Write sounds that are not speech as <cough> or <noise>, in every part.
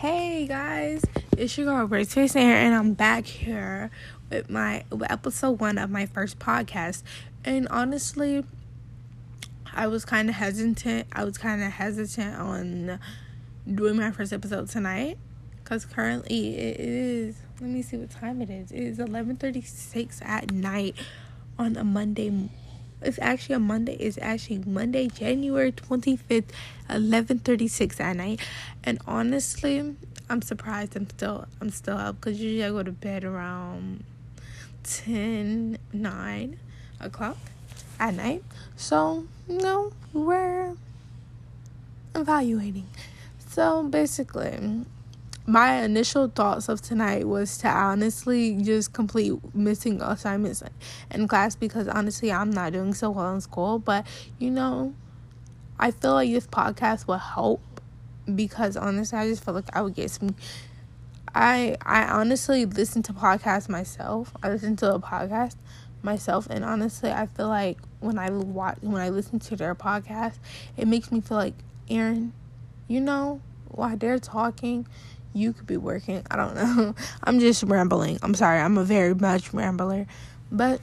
Hey guys, it's your girl Braceface Air, and I'm back here with my with episode one of my first podcast. And honestly, I was kind of hesitant. I was kind of hesitant on doing my first episode tonight because currently it is. Let me see what time it is. It is 11:36 at night on a Monday it's actually a Monday. It's actually Monday, January 25th, 11:36 at night. And honestly, I'm surprised I'm still I'm still up cuz usually I go to bed around 10 9 o'clock at night. So, you know, we're evaluating. So, basically, my initial thoughts of tonight was to honestly just complete missing assignments in class because honestly I'm not doing so well in school. But you know, I feel like this podcast will help because honestly I just feel like I would get some I I honestly listen to podcasts myself. I listen to a podcast myself and honestly I feel like when I watch when I listen to their podcast, it makes me feel like Aaron, you know, while they're talking, you could be working. I don't know. <laughs> I'm just rambling. I'm sorry. I'm a very much rambler. But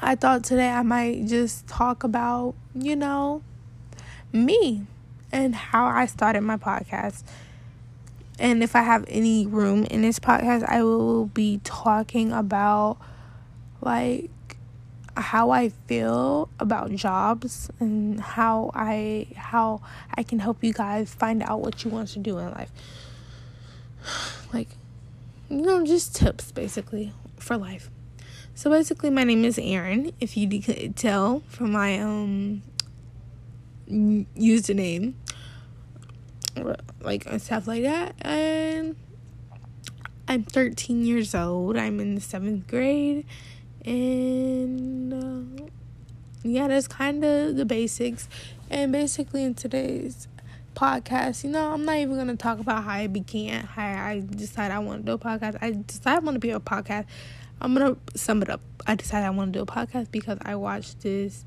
I thought today I might just talk about, you know, me and how I started my podcast. And if I have any room in this podcast, I will be talking about like how I feel about jobs and how I how I can help you guys find out what you want to do in life like you know just tips basically for life. So basically my name is Aaron if you could tell from my um username. Like stuff like that and I'm 13 years old I'm in the 7th grade and uh, yeah that's kind of the basics. And basically in today's podcast. You know, I'm not even gonna talk about how I began, how I decided I want to do a podcast. I decided I want to be a podcast. I'm gonna sum it up. I decided I want to do a podcast because I watched this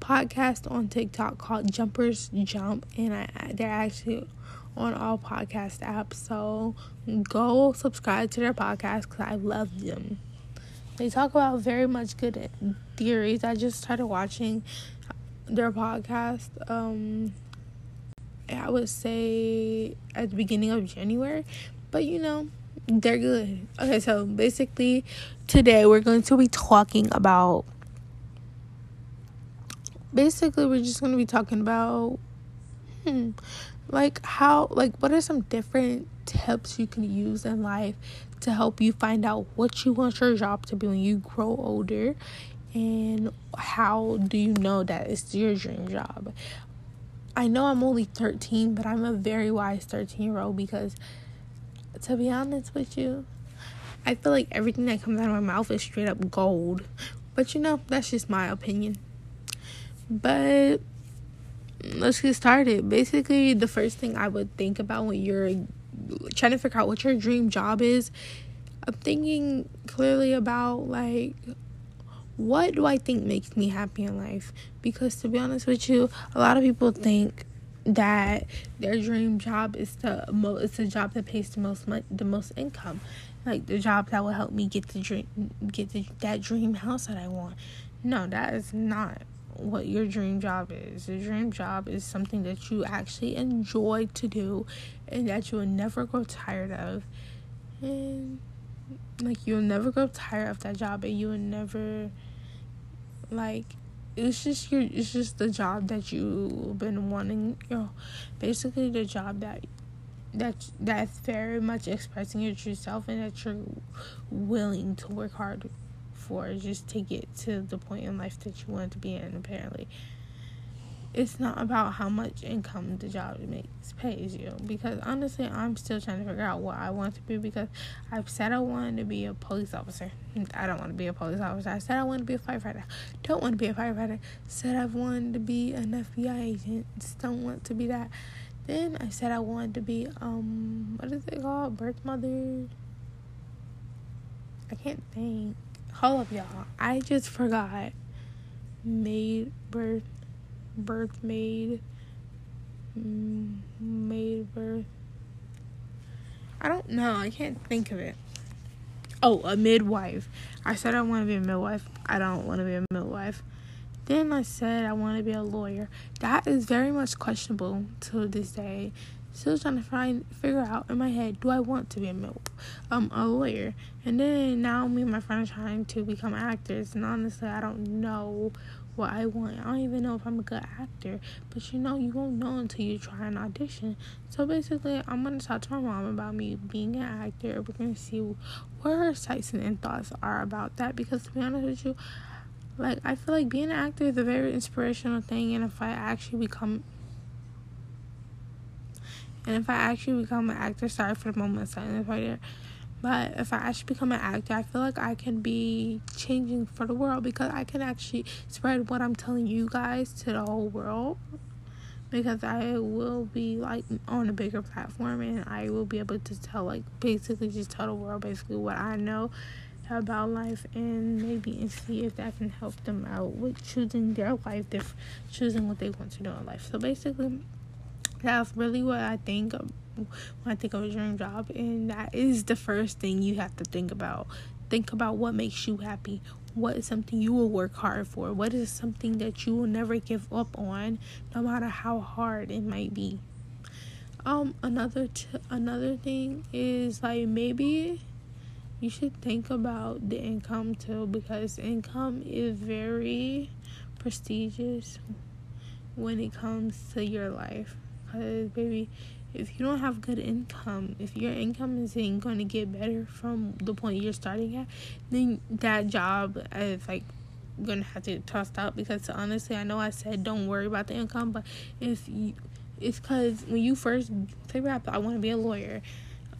podcast on TikTok called Jumpers Jump, and I they're actually on all podcast apps. So go subscribe to their podcast because I love them. They talk about very much good theories. I just started watching their podcast. Um, I would say at the beginning of January, but you know, they're good. Okay, so basically, today we're going to be talking about. Basically, we're just going to be talking about, hmm, like how, like, what are some different tips you can use in life to help you find out what you want your job to be when you grow older and how do you know that it's your dream job I know I'm only 13, but I'm a very wise 13 year old because, to be honest with you, I feel like everything that comes out of my mouth is straight up gold. But you know, that's just my opinion. But let's get started. Basically, the first thing I would think about when you're trying to figure out what your dream job is, I'm thinking clearly about like what do I think makes me happy in life? Because to be honest with you, a lot of people think that their dream job is the mo it's a job that pays the most money, the most income, like the job that will help me get the dream get the, that dream house that I want. No, that is not what your dream job is. Your dream job is something that you actually enjoy to do and that you will never grow tired of. And like you'll never grow tired of that job and you will never like it's just your it's just the job that you've been wanting you know basically the job that that that's very much expressing your true self and that you're willing to work hard for just to get to the point in life that you want to be in apparently it's not about how much income the job makes pays you. Because honestly i'm still trying to figure out what i want to be because i've said i wanted to be a police officer. I don't want to be a police officer. I said i want to be a firefighter. Don't want to be a firefighter. Said i've wanted to be an fbi agent. Don't want to be that. Then i said i wanted to be um what is it called? Birth mother. I can't think. Hold up y'all. I just forgot. Made birth birth maid maid birth I don't know. I can't think of it. Oh, a midwife. I said I want to be a midwife. I don't want to be a midwife. Then I said I want to be a lawyer. That is very much questionable to this day. Still trying to find figure out in my head, do I want to be a mil- um a lawyer? And then now me and my friend are trying to become actors, and honestly, I don't know what I want. I don't even know if I'm a good actor, but you know, you won't know until you try an audition. So basically, I'm gonna talk to my mom about me being an actor. We're gonna see what her sights and thoughts are about that. Because to be honest with you, like I feel like being an actor is a very inspirational thing, and if I actually become and if I actually become an actor, sorry for the moment silence right there. But if I actually become an actor, I feel like I can be changing for the world because I can actually spread what I'm telling you guys to the whole world. Because I will be like on a bigger platform and I will be able to tell, like, basically just tell the world basically what I know about life and maybe and see if that can help them out with choosing their life, if choosing what they want to do in life. So basically, that's really what I think when I think of a dream job, and that is the first thing you have to think about. Think about what makes you happy. What is something you will work hard for? What is something that you will never give up on, no matter how hard it might be? Um, another t- another thing is like maybe you should think about the income too because income is very prestigious when it comes to your life because baby if you don't have good income if your income isn't going to get better from the point you're starting at then that job is like gonna have to toss out because honestly i know i said don't worry about the income but if you it's because when you first say perhaps i want to be a lawyer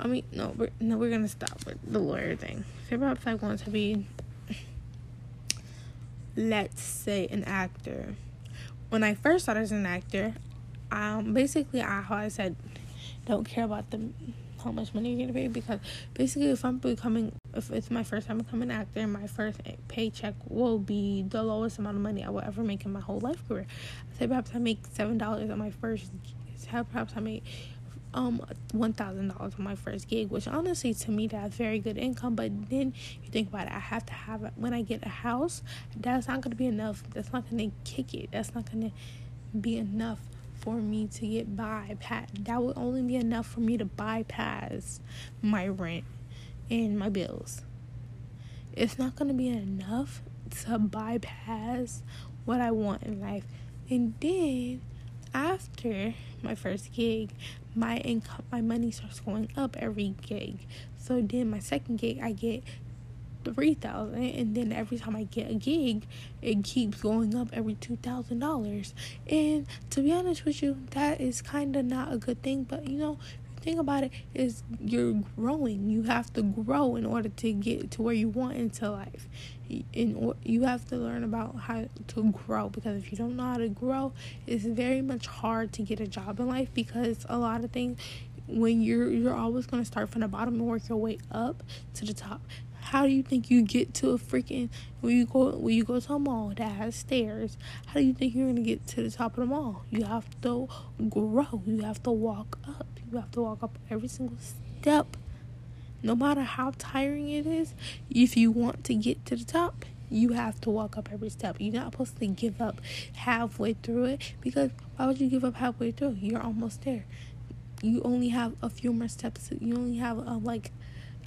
i mean no we're no we're gonna stop with the lawyer thing. Say perhaps i want to be let's say an actor. When i first started as an actor um, basically, I, how I said, don't care about the how much money you're gonna pay because basically, if I'm becoming, if it's my first time becoming an actor, my first paycheck will be the lowest amount of money I will ever make in my whole life career. I say perhaps I make seven dollars on my first. Perhaps I make um one thousand dollars on my first gig, which honestly to me that's very good income. But then you think about it, I have to have when I get a house. That's not gonna be enough. That's not gonna kick it. That's not gonna be enough for me to get by. That would only be enough for me to bypass my rent and my bills. It's not going to be enough to bypass what I want in life. And then after my first gig, my income, my money starts going up every gig. So then my second gig, I get three thousand and then every time I get a gig it keeps going up every two thousand dollars. And to be honest with you that is kind of not a good thing but you know think about it is you're growing. You have to grow in order to get to where you want into life. In you have to learn about how to grow because if you don't know how to grow it's very much hard to get a job in life because a lot of things when you're you're always going to start from the bottom and work your way up to the top how do you think you get to a freaking when you go when you go to a mall that has stairs? How do you think you're gonna get to the top of the mall? You have to grow. You have to walk up. You have to walk up every single step. No matter how tiring it is, if you want to get to the top, you have to walk up every step. You're not supposed to give up halfway through it because why would you give up halfway through? You're almost there. You only have a few more steps. You only have a, like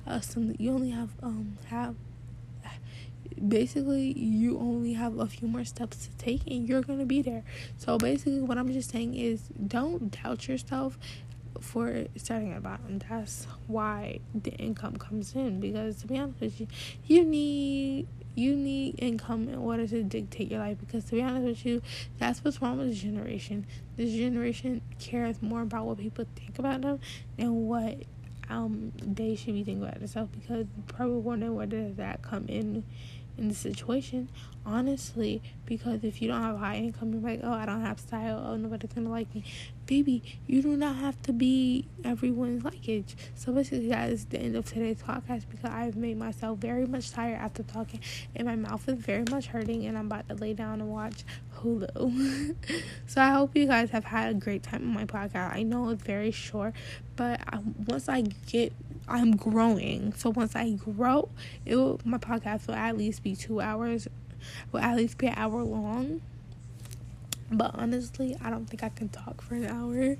uh, you only have um have basically you only have a few more steps to take and you're gonna be there. So basically what i'm just saying is don't doubt yourself for starting at the bottom that's why the income comes in because to be honest with you you need you need income in order to dictate your life because to be honest with you that's what's wrong with this generation. This generation cares more about what people think about them than what um they should be thinking about themselves because probably wondering where does that come in in the situation. Honestly because if you don't have high income you're like oh i don't have style. Oh nobody's gonna like me baby, you do not have to be everyone's luggage. So basically, that is the end of today's podcast because I've made myself very much tired after talking, and my mouth is very much hurting, and I'm about to lay down and watch Hulu. <laughs> so I hope you guys have had a great time on my podcast. I know it's very short, but I, once I get I'm growing. So once I grow, it will, my podcast will at least be two hours, will at least be an hour long. But honestly, I don't think I can talk for an hour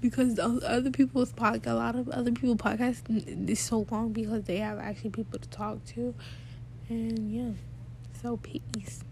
because other people's podcast, a lot of other people podcasts is so long because they have actually people to talk to, and yeah. So peace.